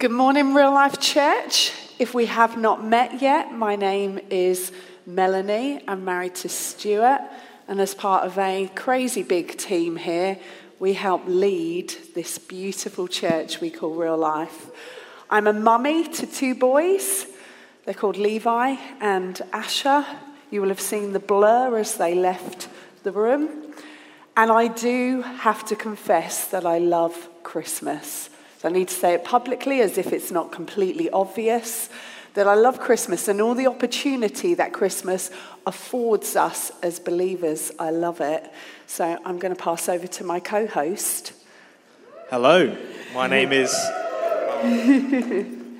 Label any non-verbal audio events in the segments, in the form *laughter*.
Good morning, Real Life Church. If we have not met yet, my name is Melanie. I'm married to Stuart, and as part of a crazy big team here, we help lead this beautiful church we call Real Life. I'm a mummy to two boys. They're called Levi and Asher. You will have seen the blur as they left the room. And I do have to confess that I love Christmas. So I need to say it publicly as if it's not completely obvious that I love Christmas and all the opportunity that Christmas affords us as believers. I love it. So I'm going to pass over to my co host. Hello, my name is.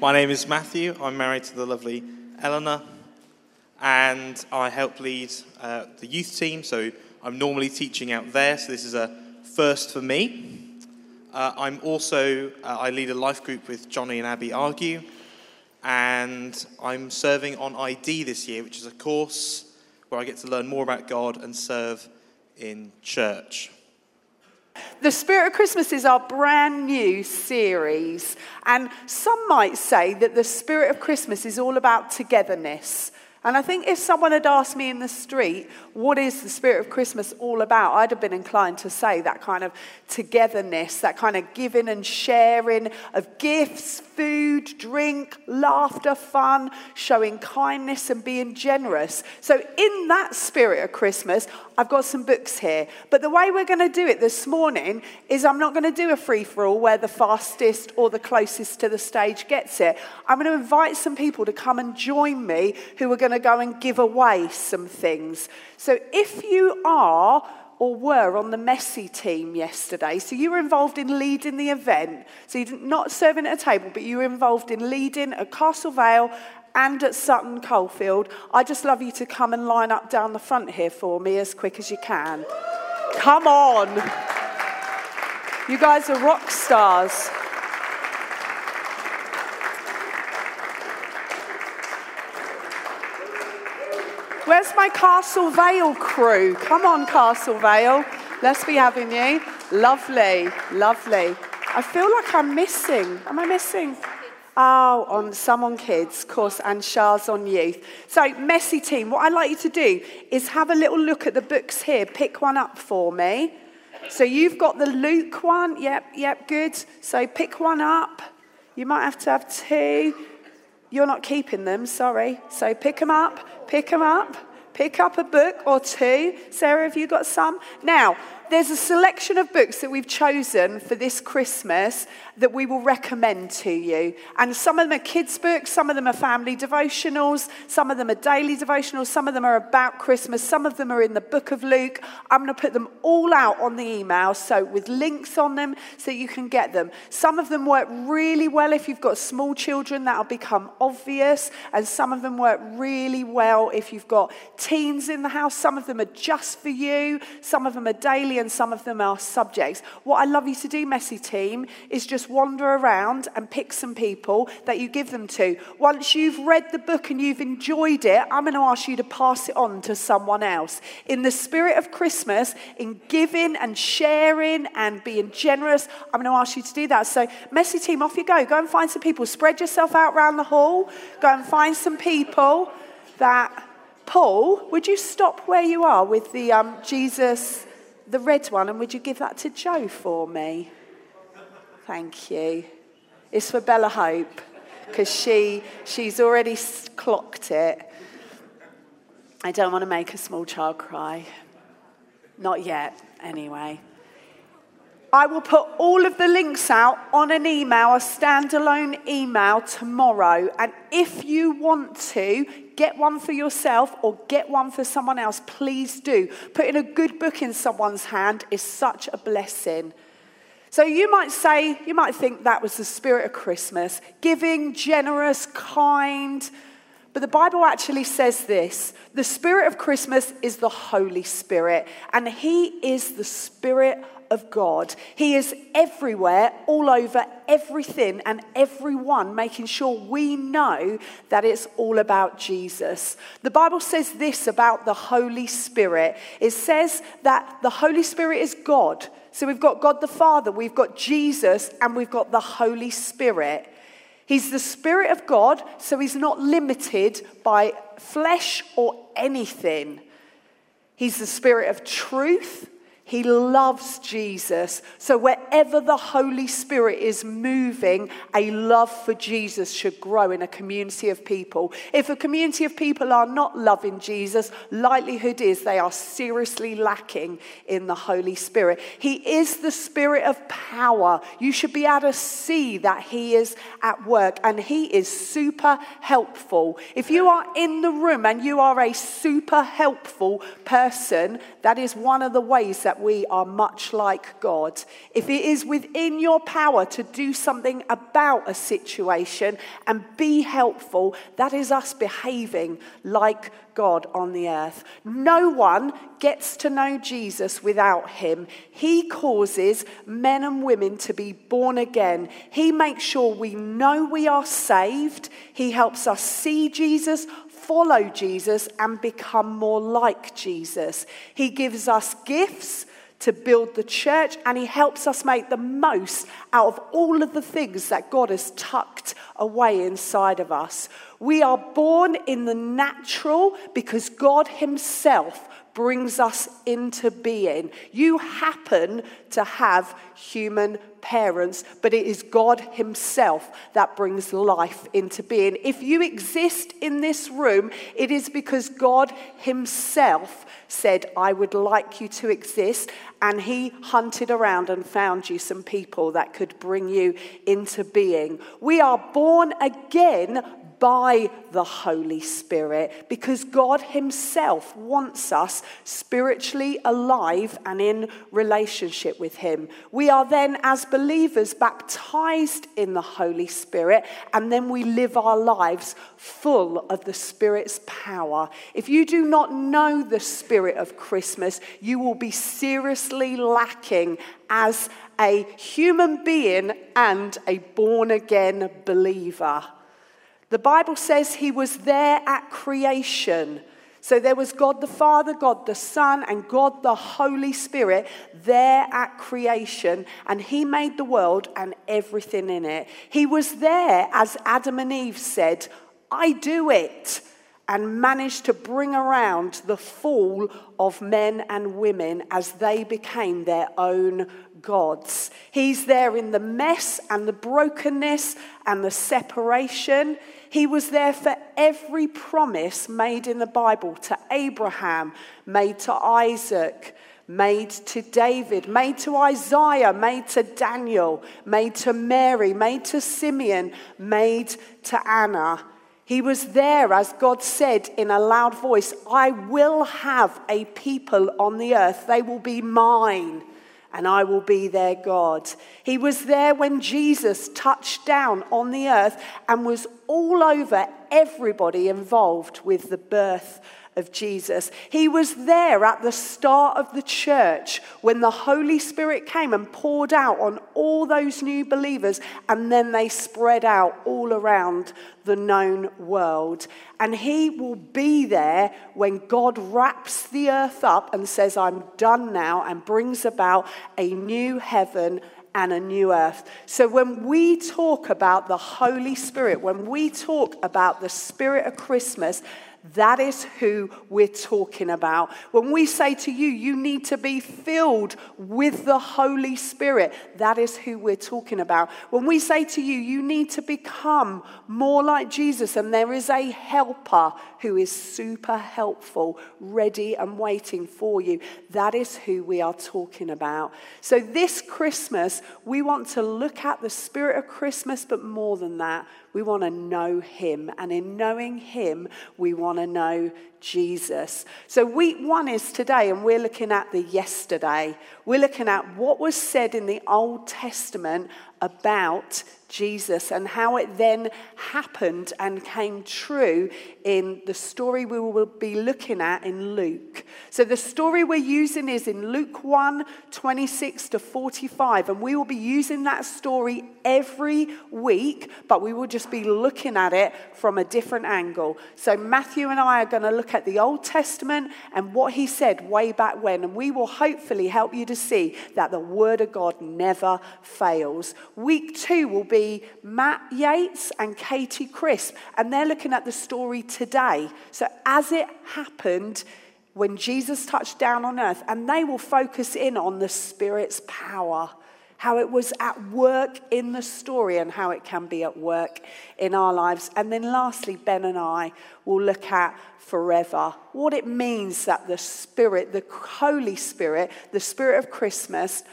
my name is Matthew. I'm married to the lovely Eleanor, and I help lead uh, the youth team. So I'm normally teaching out there, so this is a first for me. Uh, I'm also, uh, I lead a life group with Johnny and Abby Argue, and I'm serving on ID this year, which is a course where I get to learn more about God and serve in church. The Spirit of Christmas is our brand new series, and some might say that the Spirit of Christmas is all about togetherness. And I think if someone had asked me in the street, what is the spirit of Christmas all about? I'd have been inclined to say that kind of togetherness, that kind of giving and sharing of gifts, food, drink, laughter, fun, showing kindness and being generous. So, in that spirit of Christmas, I've got some books here. But the way we're going to do it this morning is I'm not going to do a free for all where the fastest or the closest to the stage gets it. I'm going to invite some people to come and join me who are going to go and give away some things. So if you are or were on the messy team yesterday. So you were involved in leading the event. So you're not serving at a table, but you were involved in leading at Castle Vale and at Sutton Coldfield. I just love you to come and line up down the front here for me as quick as you can. Come on. You guys are rock stars. Where's my Castle Vale crew? Come on, Castle Vale. Let's be having you. Lovely, lovely. I feel like I'm missing. Am I missing? Oh, on some on kids, of course, and Shah's on youth. So, messy team, what I'd like you to do is have a little look at the books here. Pick one up for me. So, you've got the Luke one. Yep, yep, good. So, pick one up. You might have to have two. You're not keeping them, sorry. So, pick them up, pick them up. Pick up a book or two. Sarah, have you got some? Now, there's a selection of books that we've chosen for this Christmas that we will recommend to you. And some of them are kids' books, some of them are family devotionals, some of them are daily devotionals, some of them are about Christmas, some of them are in the book of Luke. I'm going to put them all out on the email, so with links on them so you can get them. Some of them work really well if you've got small children, that'll become obvious. And some of them work really well if you've got teens in the house. Some of them are just for you, some of them are daily and some of them are subjects. What I love you to do, Messy Team, is just wander around and pick some people that you give them to. Once you've read the book and you've enjoyed it, I'm going to ask you to pass it on to someone else. In the spirit of Christmas, in giving and sharing and being generous, I'm going to ask you to do that. So, Messy Team, off you go. Go and find some people. Spread yourself out around the hall. Go and find some people that. Paul, would you stop where you are with the um, Jesus the red one, and would you give that to Joe for me? Thank you. It's for Bella Hope because she, she's already clocked it. I don't want to make a small child cry. Not yet, anyway. I will put all of the links out on an email, a standalone email tomorrow. And if you want to, get one for yourself or get one for someone else, please do. Putting a good book in someone's hand is such a blessing. So you might say, you might think that was the spirit of Christmas giving, generous, kind. But the Bible actually says this the spirit of Christmas is the Holy Spirit, and He is the Spirit of God. He is everywhere, all over everything and everyone, making sure we know that it's all about Jesus. The Bible says this about the Holy Spirit it says that the Holy Spirit is God. So we've got God the Father, we've got Jesus, and we've got the Holy Spirit. He's the Spirit of God, so he's not limited by flesh or anything. He's the Spirit of truth. He loves Jesus. So, wherever the Holy Spirit is moving, a love for Jesus should grow in a community of people. If a community of people are not loving Jesus, likelihood is they are seriously lacking in the Holy Spirit. He is the Spirit of power. You should be able to see that He is at work and He is super helpful. If you are in the room and you are a super helpful person, that is one of the ways that we are much like God. If it is within your power to do something about a situation and be helpful, that is us behaving like God on the earth. No one gets to know Jesus without him. He causes men and women to be born again. He makes sure we know we are saved. He helps us see Jesus, follow Jesus, and become more like Jesus. He gives us gifts to build the church, and He helps us make the most out of all of the things that God has tucked away inside of us. We are born in the natural because God Himself brings us into being. You happen to have human parents, but it is God Himself that brings life into being. If you exist in this room, it is because God Himself said, I would like you to exist. And He hunted around and found you some people that could bring you into being. We are born again by the Holy Spirit because God Himself wants us spiritually alive and in relationship with Him. We are then, as believers, baptized in the Holy Spirit, and then we live our lives full of the Spirit's power. If you do not know the Spirit of Christmas, you will be seriously lacking as a human being and a born again believer. The Bible says he was there at creation. So there was God the Father, God the Son, and God the Holy Spirit there at creation, and He made the world and everything in it. He was there, as Adam and Eve said, I do it, and managed to bring around the fall of men and women as they became their own gods. He's there in the mess and the brokenness and the separation. He was there for every promise made in the Bible to Abraham, made to Isaac, made to David, made to Isaiah, made to Daniel, made to Mary, made to Simeon, made to Anna. He was there as God said in a loud voice, I will have a people on the earth. They will be mine and I will be their God. He was there when Jesus touched down on the earth and was all over everybody involved with the birth of Jesus. He was there at the start of the church when the Holy Spirit came and poured out on all those new believers, and then they spread out all around the known world. And He will be there when God wraps the earth up and says, I'm done now, and brings about a new heaven and a new earth. So when we talk about the Holy Spirit, when we talk about the Spirit of Christmas, that is who we're talking about. When we say to you, you need to be filled with the Holy Spirit, that is who we're talking about. When we say to you, you need to become more like Jesus, and there is a helper who is super helpful, ready and waiting for you, that is who we are talking about. So this Christmas, we want to look at the spirit of Christmas, but more than that, we want to know Him. And in knowing Him, we want to know Jesus. So, week one is today, and we're looking at the yesterday. We're looking at what was said in the Old Testament about Jesus and how it then happened and came true in the story we will be looking at in Luke. So, the story we're using is in Luke 1 26 to 45, and we will be using that story every week, but we will just be looking at it from a different angle. So, Matthew and I are going to look at the Old Testament and what he said way back when, and we will hopefully help you to see that the Word of God never fails. Week two will be Matt Yates and Katie Crisp, and they're looking at the story today. So, as it happened when Jesus touched down on earth, and they will focus in on the Spirit's power how it was at work in the story and how it can be at work in our lives. And then lastly, Ben and I will look at forever, what it means that the Spirit, the Holy Spirit, the Spirit of Christmas,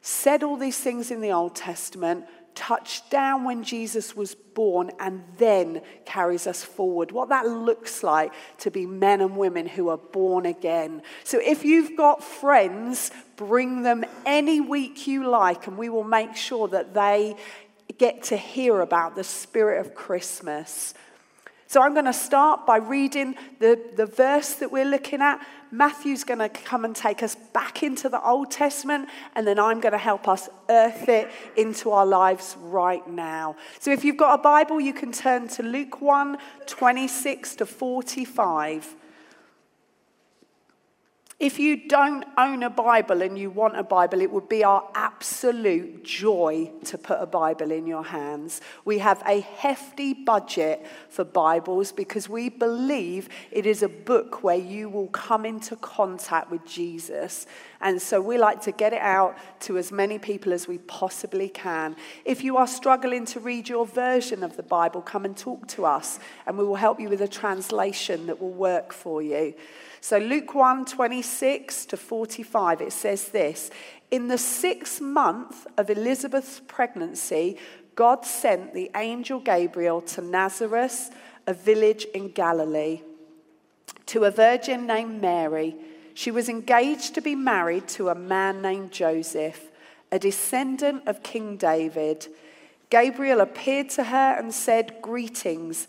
said all these things in the Old Testament touched down when Jesus was born and then carries us forward. What that looks like to be men and women who are born again. So if you've got friends, bring them any week you like, and we will make sure that they get to hear about the spirit of Christmas. So I'm going to start by reading the, the verse that we're looking at. Matthew's going to come and take us back into the Old Testament, and then I'm going to help us earth it into our lives right now. So if you've got a Bible, you can turn to Luke 1 26 to 45. If you don't own a Bible and you want a Bible, it would be our absolute joy to put a Bible in your hands. We have a hefty budget for Bibles because we believe it is a book where you will come into contact with Jesus. And so we like to get it out to as many people as we possibly can. If you are struggling to read your version of the Bible, come and talk to us, and we will help you with a translation that will work for you. So Luke 1 26 to 45, it says this In the sixth month of Elizabeth's pregnancy, God sent the angel Gabriel to Nazareth, a village in Galilee, to a virgin named Mary. She was engaged to be married to a man named Joseph, a descendant of King David. Gabriel appeared to her and said, Greetings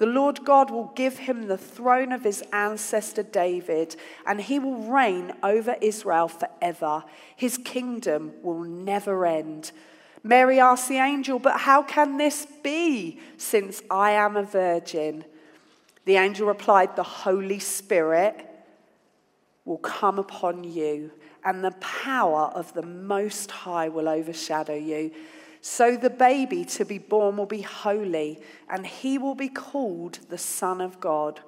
The Lord God will give him the throne of his ancestor David, and he will reign over Israel forever. His kingdom will never end. Mary asked the angel, But how can this be, since I am a virgin? The angel replied, The Holy Spirit will come upon you, and the power of the Most High will overshadow you. So the baby to be born will be holy, and he will be called the Son of God.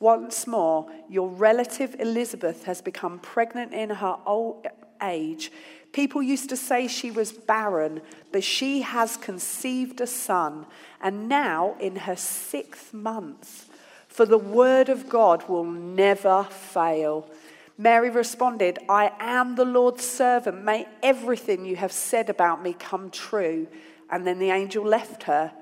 Once more, your relative Elizabeth has become pregnant in her old age. People used to say she was barren, but she has conceived a son, and now in her sixth month. For the word of God will never fail. Mary responded, I am the Lord's servant. May everything you have said about me come true. And then the angel left her.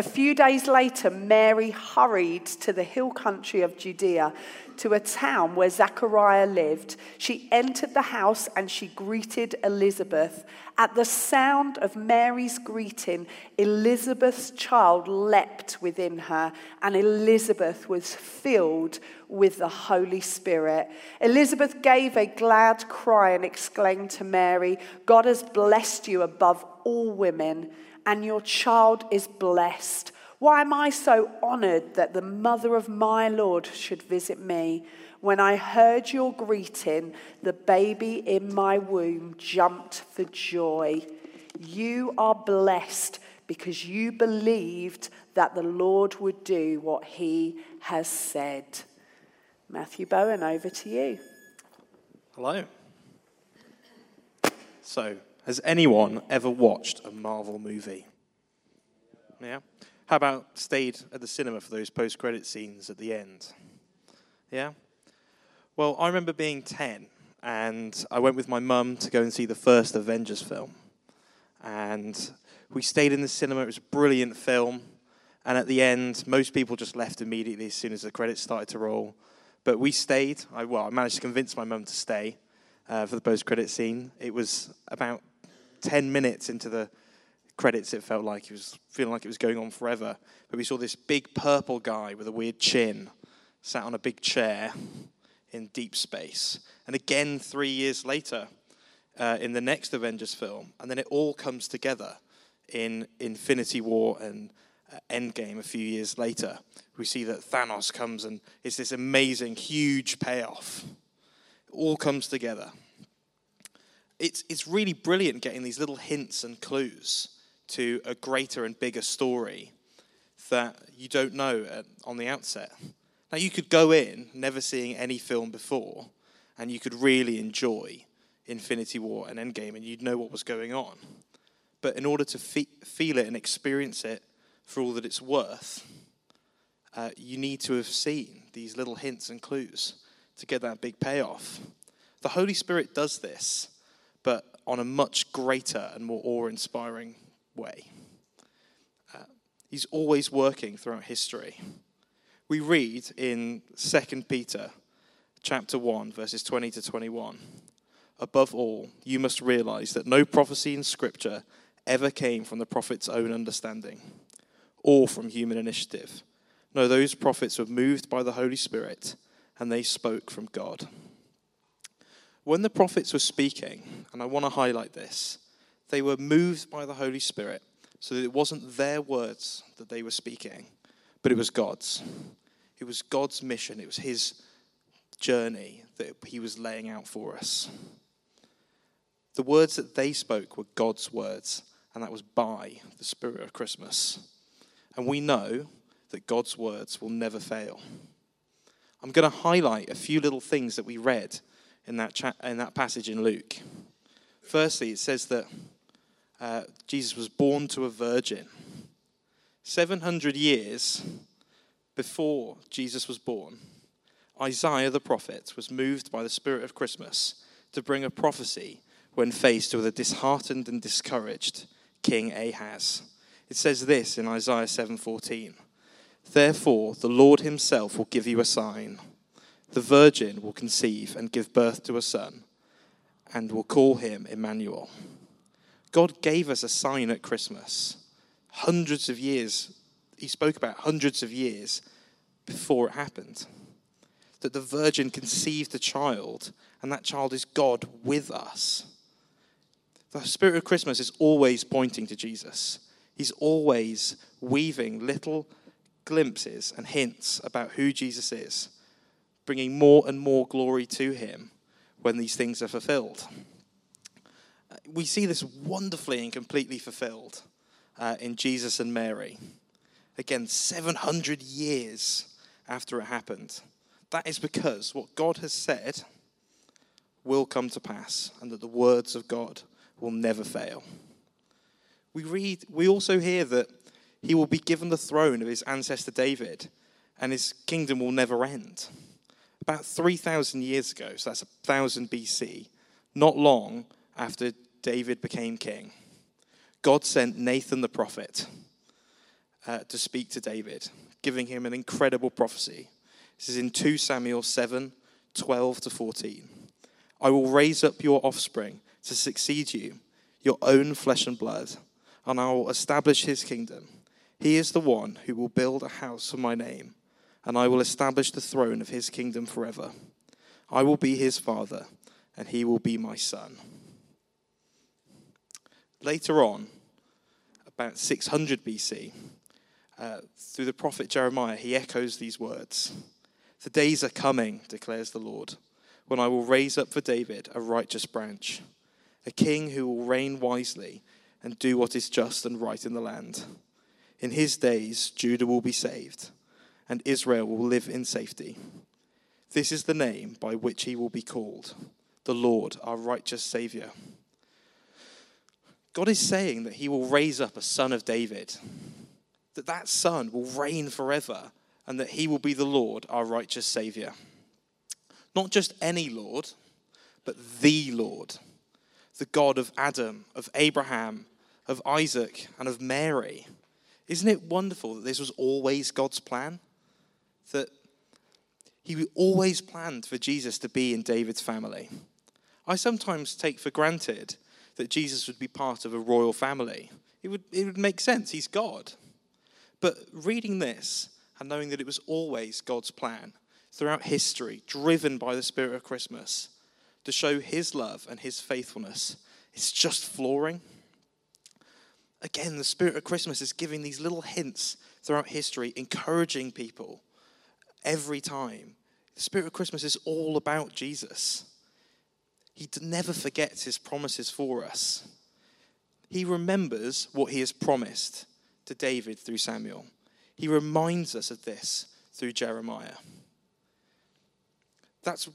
A few days later, Mary hurried to the hill country of Judea to a town where Zachariah lived. She entered the house and she greeted Elizabeth. At the sound of Mary's greeting, Elizabeth's child leapt within her, and Elizabeth was filled with the Holy Spirit. Elizabeth gave a glad cry and exclaimed to Mary, God has blessed you above all women and your child is blessed. Why am I so honored that the mother of my Lord should visit me? When I heard your greeting, the baby in my womb jumped for joy. You are blessed because you believed that the Lord would do what he has said. Matthew Bowen, over to you. Hello. So, has anyone ever watched a Marvel movie? Yeah? How about stayed at the cinema for those post credit scenes at the end? Yeah? Well, I remember being 10 and I went with my mum to go and see the first Avengers film. And we stayed in the cinema, it was a brilliant film. And at the end, most people just left immediately as soon as the credits started to roll. But we stayed. I, well, I managed to convince my mum to stay uh, for the post credit scene. It was about 10 minutes into the credits, it felt like it was feeling like it was going on forever. But we saw this big purple guy with a weird chin sat on a big chair in deep space. And again, three years later, uh, in the next Avengers film. And then it all comes together in Infinity War and uh, Endgame a few years later. We see that Thanos comes and it's this amazing, huge payoff. It all comes together. It's, it's really brilliant getting these little hints and clues to a greater and bigger story that you don't know at, on the outset. Now, you could go in never seeing any film before, and you could really enjoy Infinity War and Endgame, and you'd know what was going on. But in order to fe- feel it and experience it for all that it's worth, uh, you need to have seen these little hints and clues to get that big payoff. The Holy Spirit does this, on a much greater and more awe inspiring way. Uh, he's always working throughout history. We read in 2 Peter chapter 1 verses 20 to 21. Above all, you must realize that no prophecy in scripture ever came from the prophet's own understanding or from human initiative. No, those prophets were moved by the Holy Spirit and they spoke from God. When the prophets were speaking, and I want to highlight this, they were moved by the Holy Spirit so that it wasn't their words that they were speaking, but it was God's. It was God's mission, it was His journey that He was laying out for us. The words that they spoke were God's words, and that was by the Spirit of Christmas. And we know that God's words will never fail. I'm going to highlight a few little things that we read in that, cha- in that passage in Luke. Firstly, it says that uh, Jesus was born to a virgin. 700 years before Jesus was born, Isaiah the prophet was moved by the spirit of Christmas to bring a prophecy when faced with a disheartened and discouraged King Ahaz. It says this in Isaiah 7:14. Therefore the Lord himself will give you a sign. The virgin will conceive and give birth to a son and will call him Emmanuel. God gave us a sign at Christmas. Hundreds of years, he spoke about hundreds of years before it happened. That the virgin conceived a child, and that child is God with us. The spirit of Christmas is always pointing to Jesus. He's always weaving little glimpses and hints about who Jesus is, bringing more and more glory to him when these things are fulfilled. We see this wonderfully and completely fulfilled uh, in Jesus and Mary. Again, 700 years after it happened. That is because what God has said will come to pass and that the words of God will never fail. We read we also hear that he will be given the throne of his ancestor David and his kingdom will never end. About 3000 years ago, so that's 1000 BC, not long after David became king, God sent Nathan the prophet uh, to speak to David, giving him an incredible prophecy. This is in 2 Samuel 7 12 to 14. I will raise up your offspring to succeed you, your own flesh and blood, and I will establish his kingdom. He is the one who will build a house for my name, and I will establish the throne of his kingdom forever. I will be his father, and he will be my son. Later on, about 600 BC, uh, through the prophet Jeremiah, he echoes these words The days are coming, declares the Lord, when I will raise up for David a righteous branch, a king who will reign wisely and do what is just and right in the land. In his days, Judah will be saved, and Israel will live in safety. This is the name by which he will be called the Lord, our righteous Savior. God is saying that he will raise up a son of David that that Son will reign forever and that he will be the Lord, our righteous Savior. Not just any Lord, but the Lord, the God of Adam, of Abraham, of Isaac, and of Mary. Isn't it wonderful that this was always God's plan? That he always planned for Jesus to be in David's family. I sometimes take for granted that Jesus would be part of a royal family It would, it would make sense. He's God. But reading this and knowing that it was always God's plan throughout history, driven by the spirit of Christmas, to show his love and his faithfulness, it's just flooring. Again, the spirit of Christmas is giving these little hints throughout history, encouraging people every time. The spirit of Christmas is all about Jesus. He never forgets his promises for us. He remembers what he has promised to David through Samuel. He reminds us of this through Jeremiah. That's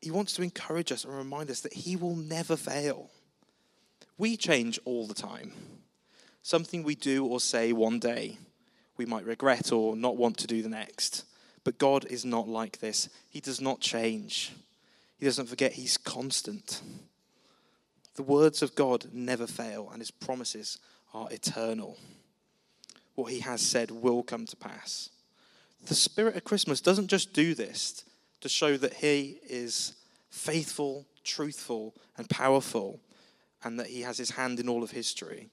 he wants to encourage us and remind us that he will never fail. We change all the time. Something we do or say one day, we might regret or not want to do the next. But God is not like this. He does not change. He doesn't forget, He's constant. The words of God never fail, and His promises are eternal. What He has said will come to pass. The Spirit of Christmas doesn't just do this to show that He is faithful, truthful, and powerful, and that He has His hand in all of history,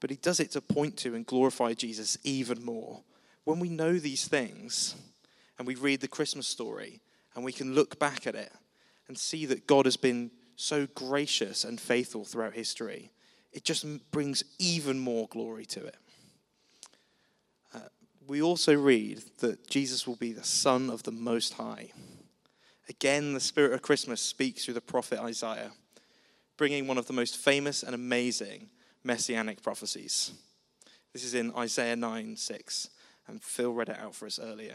but He does it to point to and glorify Jesus even more. When we know these things and we read the Christmas story and we can look back at it and see that God has been so gracious and faithful throughout history, it just brings even more glory to it. Uh, we also read that Jesus will be the Son of the Most High. Again, the Spirit of Christmas speaks through the prophet Isaiah, bringing one of the most famous and amazing messianic prophecies. This is in Isaiah 9 6, and Phil read it out for us earlier.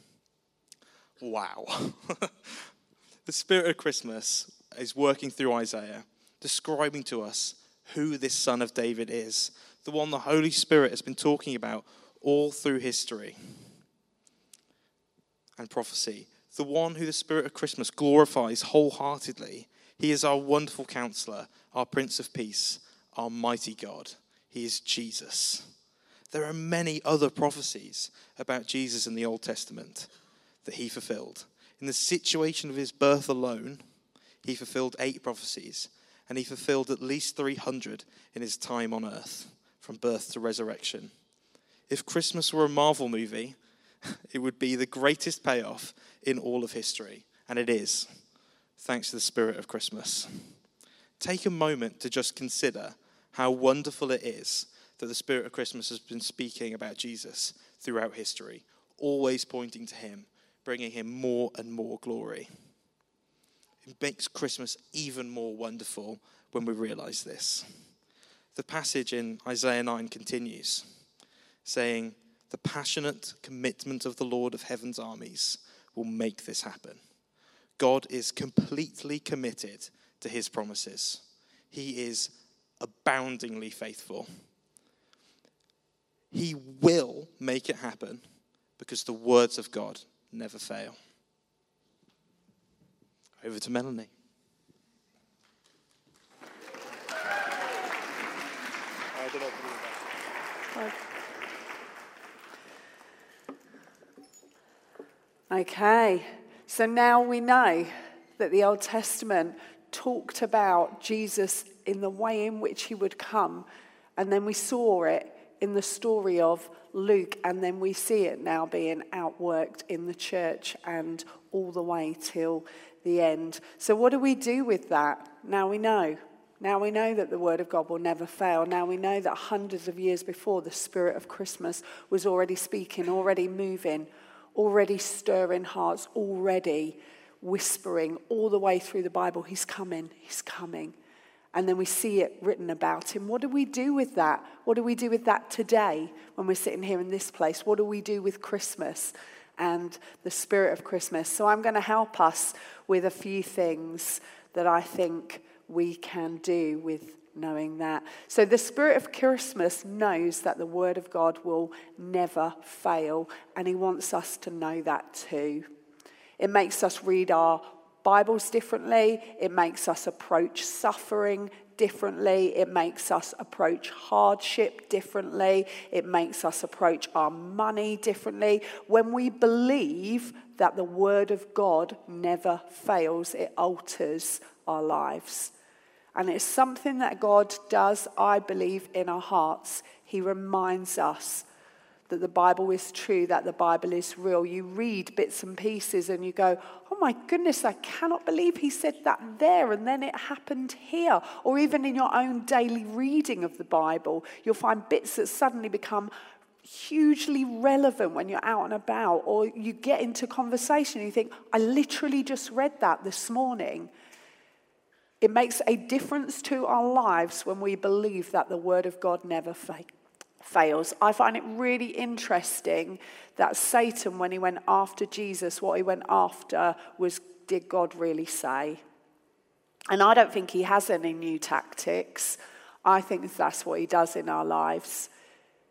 Wow. *laughs* the Spirit of Christmas is working through Isaiah, describing to us who this Son of David is, the one the Holy Spirit has been talking about all through history and prophecy, the one who the Spirit of Christmas glorifies wholeheartedly. He is our wonderful counselor, our Prince of Peace, our mighty God. He is Jesus. There are many other prophecies about Jesus in the Old Testament that he fulfilled. In the situation of his birth alone, he fulfilled eight prophecies, and he fulfilled at least 300 in his time on earth, from birth to resurrection. If Christmas were a Marvel movie, *laughs* it would be the greatest payoff in all of history, and it is, thanks to the spirit of Christmas. Take a moment to just consider how wonderful it is that the spirit of Christmas has been speaking about Jesus throughout history, always pointing to him bringing him more and more glory. It makes Christmas even more wonderful when we realize this. The passage in Isaiah 9 continues, saying, The passionate commitment of the Lord of heaven's armies will make this happen. God is completely committed to his promises, he is aboundingly faithful. He will make it happen because the words of God never fail. Over to Melanie. Okay, so now we know that the Old Testament talked about Jesus in the way in which he would come, and then we saw it in the story of Luke, and then we see it now being outworked in the church and all the way till the end. So, what do we do with that? Now we know. Now we know that the Word of God will never fail. Now we know that hundreds of years before, the Spirit of Christmas was already speaking, already moving, already stirring hearts, already whispering all the way through the Bible He's coming, He's coming and then we see it written about him. What do we do with that? What do we do with that today when we're sitting here in this place? What do we do with Christmas and the spirit of Christmas? So I'm going to help us with a few things that I think we can do with knowing that. So the spirit of Christmas knows that the word of God will never fail, and he wants us to know that too. It makes us read our Bibles differently, it makes us approach suffering differently, it makes us approach hardship differently, it makes us approach our money differently. When we believe that the Word of God never fails, it alters our lives. And it's something that God does, I believe, in our hearts. He reminds us that the Bible is true, that the Bible is real. You read bits and pieces and you go, oh my goodness, I cannot believe he said that there and then it happened here. Or even in your own daily reading of the Bible, you'll find bits that suddenly become hugely relevant when you're out and about, or you get into conversation and you think, I literally just read that this morning. It makes a difference to our lives when we believe that the Word of God never fails fails. I find it really interesting that Satan, when he went after Jesus, what he went after was did God really say? And I don't think he has any new tactics. I think that's what he does in our lives.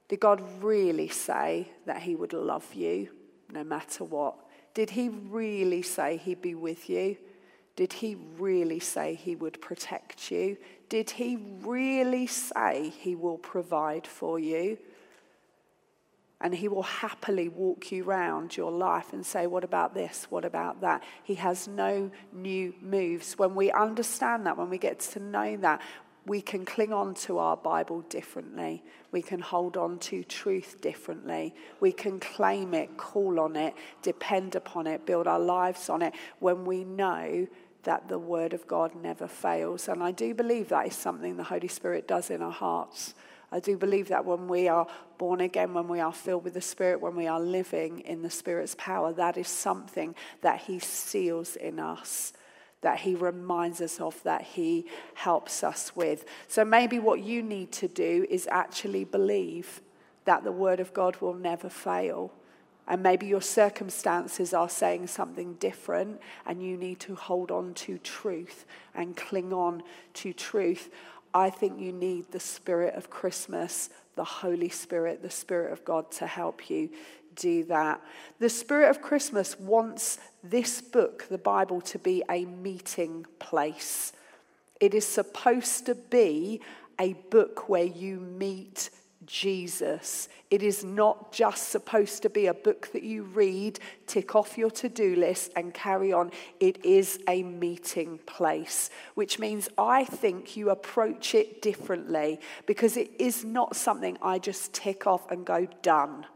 Did God really say that he would love you no matter what? Did he really say he'd be with you? Did he really say he would protect you? Did he really say he will provide for you? And he will happily walk you round your life and say, What about this? What about that? He has no new moves. When we understand that, when we get to know that, we can cling on to our Bible differently. We can hold on to truth differently. We can claim it, call on it, depend upon it, build our lives on it when we know that the Word of God never fails. And I do believe that is something the Holy Spirit does in our hearts. I do believe that when we are born again, when we are filled with the Spirit, when we are living in the Spirit's power, that is something that He seals in us, that He reminds us of, that He helps us with. So maybe what you need to do is actually believe that the Word of God will never fail and maybe your circumstances are saying something different, and you need to hold on to truth and cling on to truth. I think you need the spirit of Christmas, the Holy Spirit, the Spirit of God to help you do that. The Spirit of Christmas wants this book, the Bible, to be a meeting place. It is supposed to be a book where you meet Jesus. It is not just supposed to be a book that you read, tick off your to do list, and carry on. It is a meeting place, which means I think you approach it differently because it is not something I just tick off and go, done.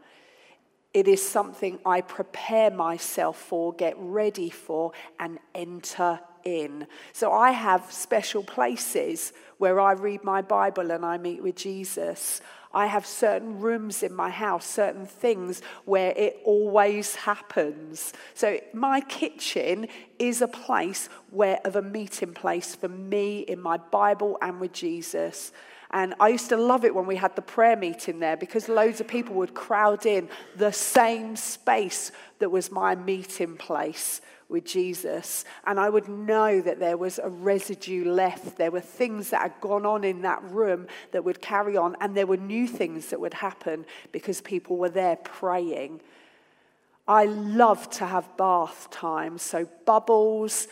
It is something I prepare myself for, get ready for, and enter in. So I have special places where I read my Bible and I meet with Jesus. I have certain rooms in my house, certain things where it always happens. So my kitchen is a place where of a meeting place for me in my Bible and with Jesus. And I used to love it when we had the prayer meeting there because loads of people would crowd in the same space that was my meeting place with Jesus. And I would know that there was a residue left. There were things that had gone on in that room that would carry on, and there were new things that would happen because people were there praying. I love to have bath time, so bubbles,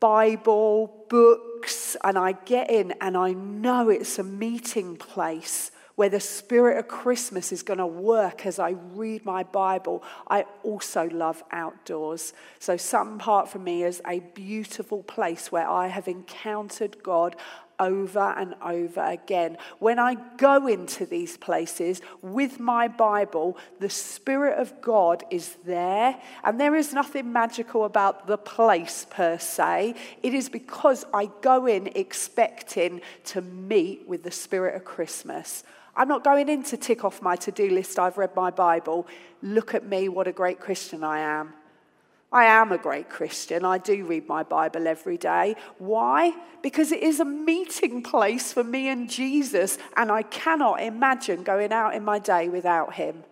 Bible, books, and I get in and I know it's a meeting place where the spirit of Christmas is going to work as I read my Bible. I also love outdoors. So, Sutton Park for me is a beautiful place where I have encountered God over and over again. When I go into these places with my Bible, the Spirit of God is there, and there is nothing magical about the place per se. It is because I go in expecting to meet with the Spirit of Christmas. I'm not going in to tick off my to do list. I've read my Bible. Look at me, what a great Christian I am. I am a great Christian. I do read my Bible every day. Why? Because it is a meeting place for me and Jesus, and I cannot imagine going out in my day without him.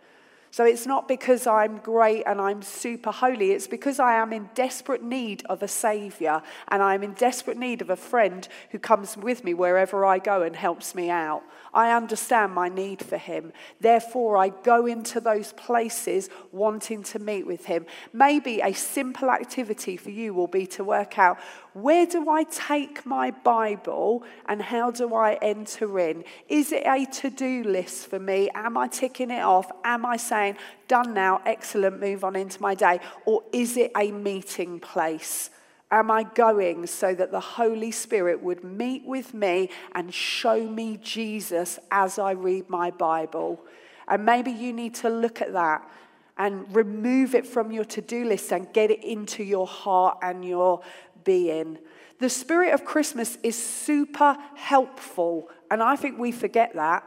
So it's not because I'm great and I'm super holy. It's because I am in desperate need of a savior and I'm in desperate need of a friend who comes with me wherever I go and helps me out. I understand my need for him. Therefore, I go into those places wanting to meet with him. Maybe a simple activity for you will be to work out where do I take my Bible and how do I enter in? Is it a to do list for me? Am I ticking it off? Am I saying, done now, excellent, move on into my day? Or is it a meeting place? Am I going so that the Holy Spirit would meet with me and show me Jesus as I read my Bible? And maybe you need to look at that and remove it from your to do list and get it into your heart and your being. The spirit of Christmas is super helpful, and I think we forget that.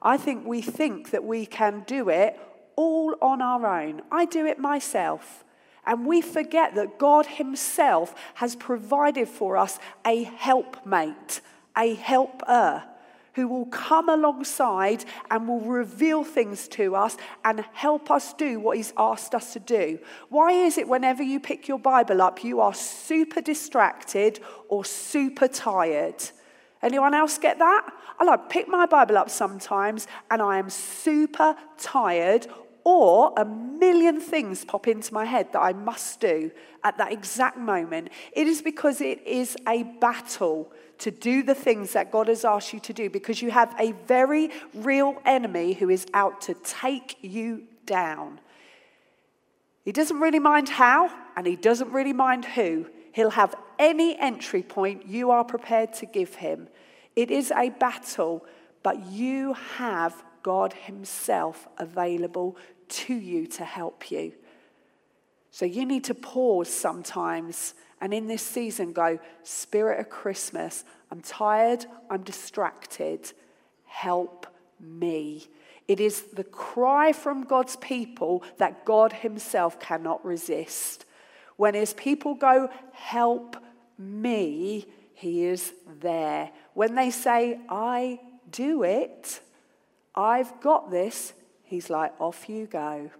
I think we think that we can do it all on our own. I do it myself. And we forget that God Himself has provided for us a helpmate, a helper who will come alongside and will reveal things to us and help us do what He's asked us to do. Why is it whenever you pick your Bible up, you are super distracted or super tired? Anyone else get that? I like pick my Bible up sometimes and I am super tired or a million things pop into my head that I must do at that exact moment. It is because it is a battle to do the things that God has asked you to do because you have a very real enemy who is out to take you down. He doesn't really mind how, and he doesn't really mind who. He'll have any entry point you are prepared to give him. It is a battle, but you have God Himself available to you to help you. So you need to pause sometimes and in this season go, Spirit of Christmas, I'm tired, I'm distracted, help me. It is the cry from God's people that God Himself cannot resist. When His people go, Help me, He is there. When they say, I do it, I've got this, He's like, Off you go.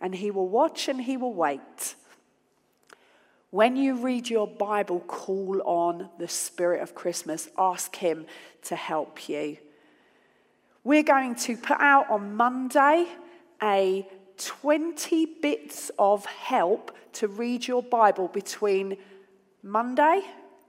And He will watch and He will wait. When you read your Bible, call on the Spirit of Christmas. Ask Him to help you. We're going to put out on Monday a 20 bits of help to read your Bible between Monday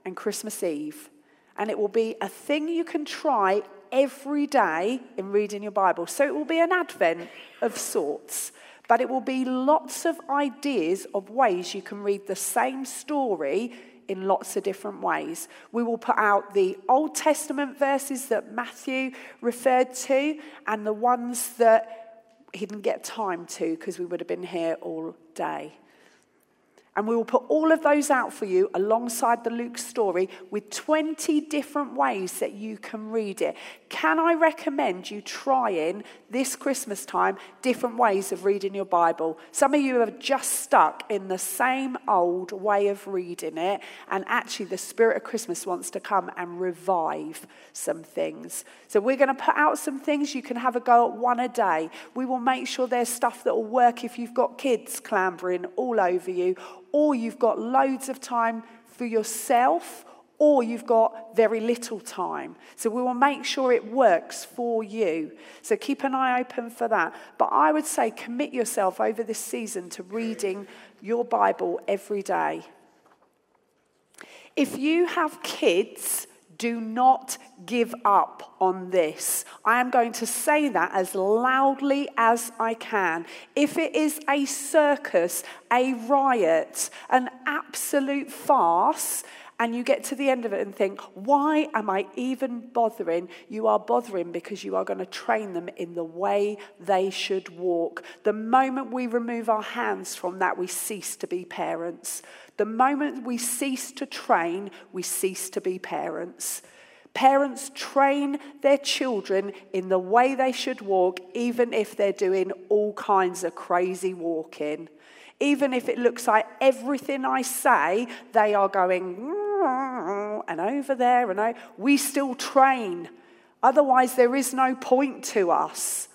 and Christmas Eve. And it will be a thing you can try every day in reading your Bible. So it will be an advent of sorts, but it will be lots of ideas of ways you can read the same story in lots of different ways. We will put out the Old Testament verses that Matthew referred to and the ones that he didn't get time to because we would have been here all day. And we will put all of those out for you alongside the Luke story with 20 different ways that you can read it. Can I recommend you trying this Christmas time different ways of reading your Bible? Some of you are just stuck in the same old way of reading it, and actually, the Spirit of Christmas wants to come and revive some things. So, we're going to put out some things. You can have a go at one a day. We will make sure there's stuff that will work if you've got kids clambering all over you or you've got loads of time for yourself, or you've got very little time. So we will make sure it works for you. So keep an eye open for that. But I would say commit yourself over this season to reading your Bible every day. If you have kids, do not give up on this. I am going to say that as loudly as I can. If it is a circus, a riot, an absolute farce, and you get to the end of it and think, why am I even bothering? You are bothering because you are going to train them in the way they should walk. The moment we remove our hands from that, we cease to be parents. The moment we cease to train, we cease to be parents. Parents train their children in the way they should walk, even if they're doing all kinds of crazy walking. Even if it looks like everything I say, they are going mm, and over there and over. We still train. Otherwise, there is no point to us.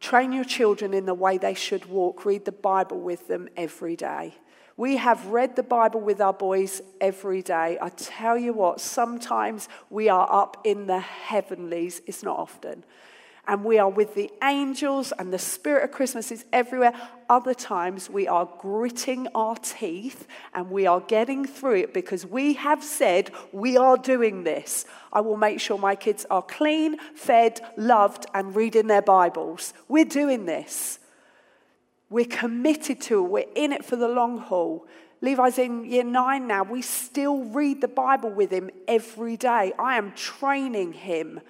Train your children in the way they should walk. Read the Bible with them every day. We have read the Bible with our boys every day. I tell you what, sometimes we are up in the heavenlies, it's not often. And we are with the angels, and the spirit of Christmas is everywhere. Other times we are gritting our teeth and we are getting through it because we have said we are doing this. I will make sure my kids are clean, fed, loved, and reading their Bibles. We're doing this. We're committed to it. We're in it for the long haul. Levi's in year nine now. We still read the Bible with him every day. I am training him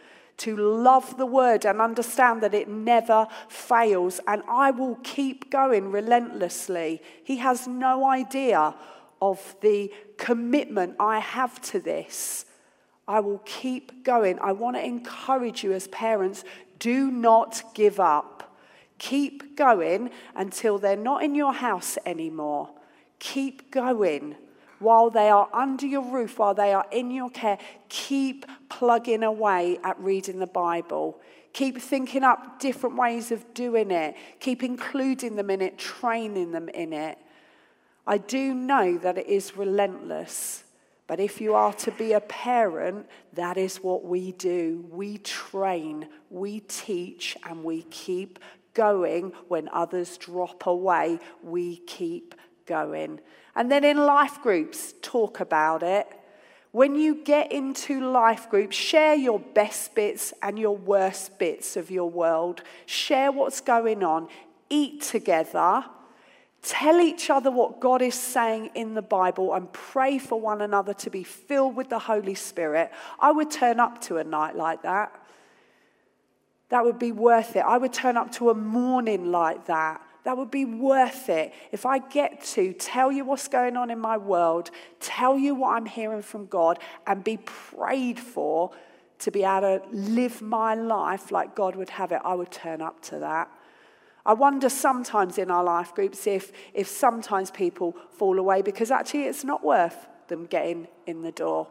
to love the word and understand that it never fails. And I will keep going relentlessly. He has no idea of the commitment I have to this. I will keep going. I want to encourage you as parents do not give up. Keep going until they're not in your house anymore. Keep going while they are under your roof, while they are in your care. Keep plugging away at reading the Bible. Keep thinking up different ways of doing it. Keep including them in it, training them in it. I do know that it is relentless. But if you are to be a parent, that is what we do. We train, we teach, and we keep going when others drop away. We keep going. And then in life groups, talk about it. When you get into life groups, share your best bits and your worst bits of your world. Share what's going on. Eat together. Tell each other what God is saying in the Bible and pray for one another to be filled with the Holy Spirit. I would turn up to a night like that. That would be worth it. I would turn up to a morning like that. That would be worth it. If I get to tell you what's going on in my world, tell you what I'm hearing from God, and be prayed for to be able to live my life like God would have it, I would turn up to that. I wonder sometimes in our life groups if, if sometimes people fall away because actually it's not worth them getting in the door.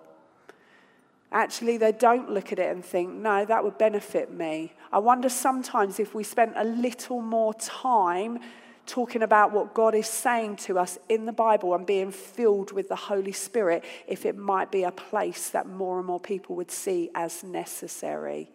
Actually, they don't look at it and think, no, that would benefit me. I wonder sometimes if we spent a little more time talking about what God is saying to us in the Bible and being filled with the Holy Spirit, if it might be a place that more and more people would see as necessary.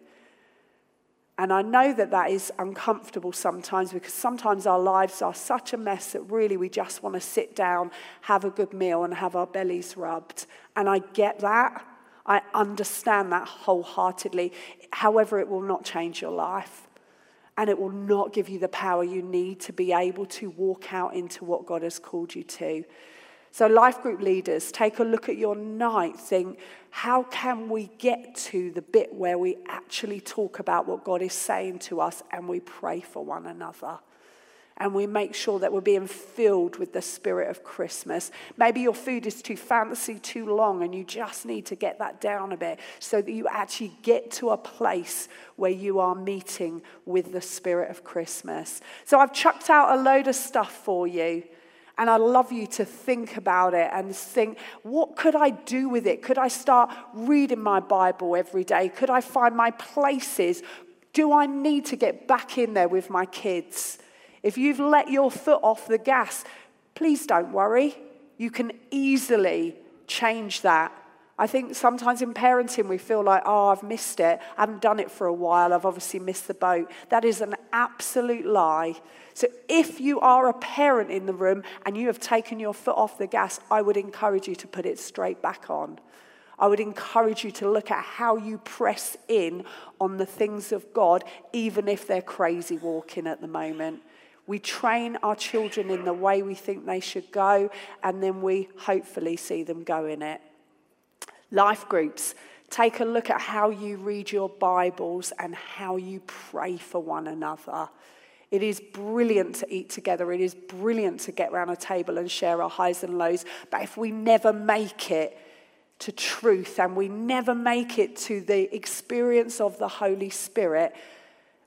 And I know that that is uncomfortable sometimes because sometimes our lives are such a mess that really we just want to sit down, have a good meal, and have our bellies rubbed. And I get that. I understand that wholeheartedly. However, it will not change your life. And it will not give you the power you need to be able to walk out into what God has called you to. So, life group leaders, take a look at your night. Think, how can we get to the bit where we actually talk about what God is saying to us and we pray for one another? And we make sure that we're being filled with the spirit of Christmas. Maybe your food is too fancy, too long, and you just need to get that down a bit so that you actually get to a place where you are meeting with the spirit of Christmas. So I've chucked out a load of stuff for you. And I'd love you to think about it and think, what could I do with it? Could I start reading my Bible every day? Could I find my places? Do I need to get back in there with my kids? If you've let your foot off the gas, please don't worry. You can easily change that. I think sometimes in parenting we feel like, oh, I've missed it. I haven't done it for a while. I've obviously missed the boat. That is an absolute lie. So if you are a parent in the room and you have taken your foot off the gas, I would encourage you to put it straight back on. I would encourage you to look at how you press in on the things of God, even if they're crazy walking at the moment. We train our children in the way we think they should go, and then we hopefully see them go in it. Life groups. Take a look at how you read your Bibles and how you pray for one another. It is brilliant to eat together. It is brilliant to get around a table and share our highs and lows. But if we never make it to truth and we never make it to the experience of the Holy Spirit,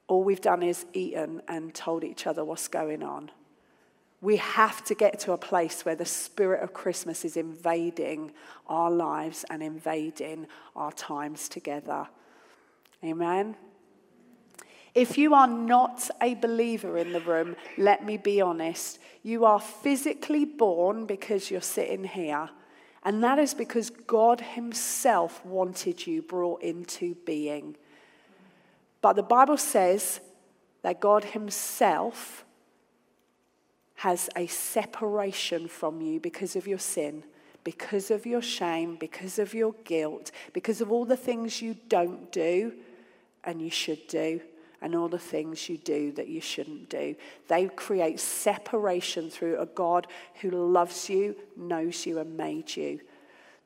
all we've done is eaten and told each other what's going on. We have to get to a place where the spirit of Christmas is invading our lives and invading our times together. Amen. If you are not a believer in the room, let me be honest. You are physically born because you're sitting here. And that is because God Himself wanted you brought into being. But the Bible says that God Himself has a separation from you because of your sin, because of your shame, because of your guilt, because of all the things you don't do and you should do and all the things you do that you shouldn't do. They create separation through a God who loves you, knows you, and made you.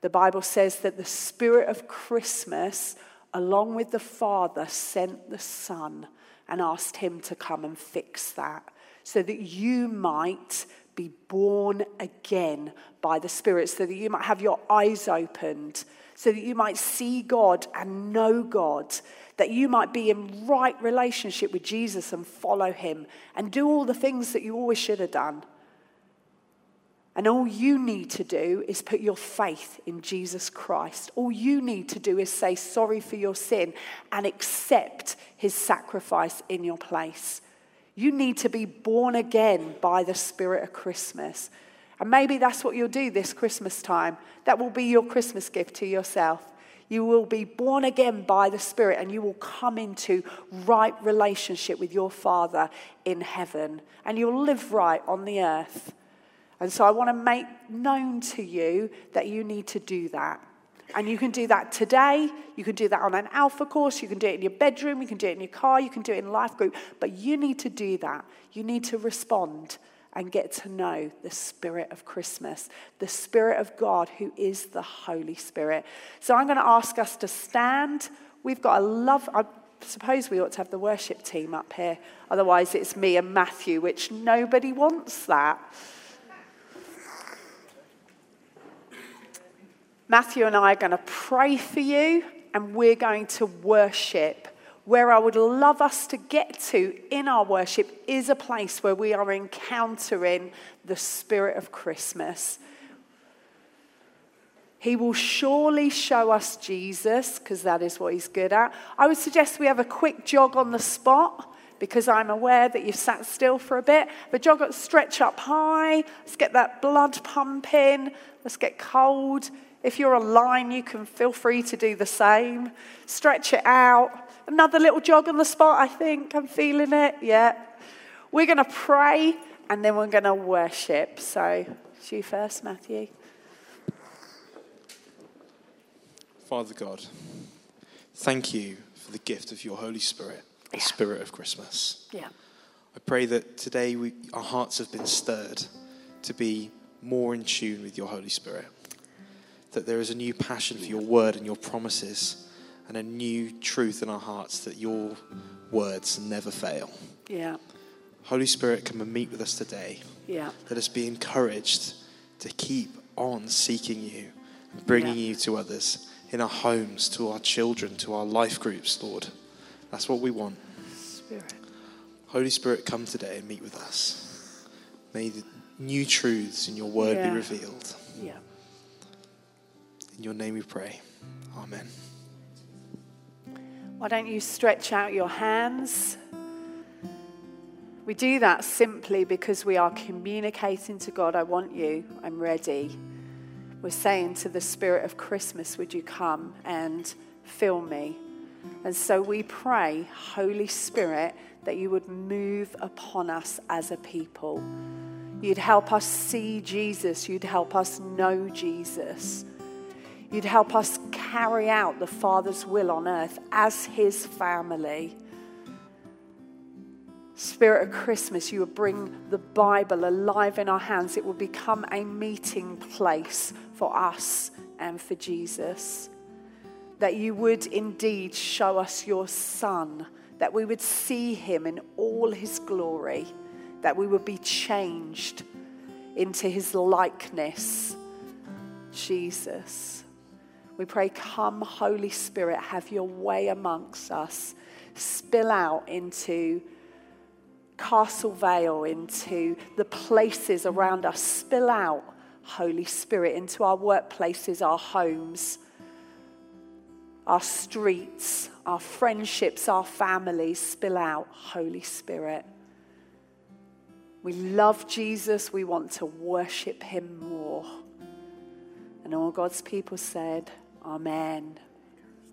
The Bible says that the Spirit of Christmas, along with the Father, sent the Son and asked him to come and fix that so that you might be born again by the Spirit, so that you might have your eyes opened, so that you might see God and know God that you might be in right relationship with Jesus and follow him and do all the things that you always should have done. And all you need to do is put your faith in Jesus Christ. All you need to do is say sorry for your sin and accept his sacrifice in your place. You need to be born again by the Spirit of Christmas. And maybe that's what you'll do this Christmas time. That will be your Christmas gift to yourself. You will be born again by the Spirit and you will come into right relationship with your Father in heaven. And you'll live right on the earth. And so I want to make known to you that you need to do that. And you can do that today. You can do that on an alpha course. You can do it in your bedroom. You can do it in your car. You can do it in life group. But you need to do that. You need to respond and get to know the Spirit of Christmas, the Spirit of God who is the Holy Spirit. So I'm going to ask us to stand. We've got a love. I suppose we ought to have the worship team up here. Otherwise, it's me and Matthew, which nobody wants that. Matthew and I are going to pray for you, and we're going to worship where I would love us to get to in our worship is a place where we are encountering the spirit of Christmas. He will surely show us Jesus, because that is what he's good at. I would suggest we have a quick jog on the spot because I'm aware that you've sat still for a bit. But jog, stretch up high. Let's get that blood pumping. Let's get cold. If you're online, you can feel free to do the same. Stretch it out. Another little jog on the spot, I think. I'm feeling it. Yeah. We're going to pray and then we're going to worship. So, it's you first, Matthew. Father God, thank you for the gift of your Holy Spirit, the yeah. Spirit of Christmas. Yeah. I pray that today we, our hearts have been stirred to be more in tune with your Holy Spirit. That there is a new passion for your word and your promises and a new truth in our hearts that your words never fail. Yeah. Holy Spirit, come and meet with us today. Yeah. Let us be encouraged to keep on seeking you and bringing yeah. you to others in our homes, to our children, to our life groups, Lord. That's what we want. Spirit. Holy Spirit, come today and meet with us. May the new truths in your word yeah. be revealed. Yeah. In your name we pray. Amen. Why don't you stretch out your hands? We do that simply because we are communicating to God, I want you, I'm ready. We're saying to the Spirit of Christmas, Would you come and fill me? And so we pray, Holy Spirit, that you would move upon us as a people. You'd help us see Jesus, you'd help us know Jesus. You'd help us carry out the Father's will on earth as His family. Spirit of Christmas, you would bring the Bible alive in our hands. It would become a meeting place for us and for Jesus. That you would indeed show us your Son, that we would see him in all his glory, that we would be changed into his likeness. Jesus. We pray, Come, Holy Spirit, have your way amongst us. Spill out into Castle Vale, into the places around us. Spill out, Holy Spirit, into our workplaces, our homes. our streets, our friendships, our families spill out Holy Spirit. We love Jesus. We want to worship him more. And all God's people said, Amen.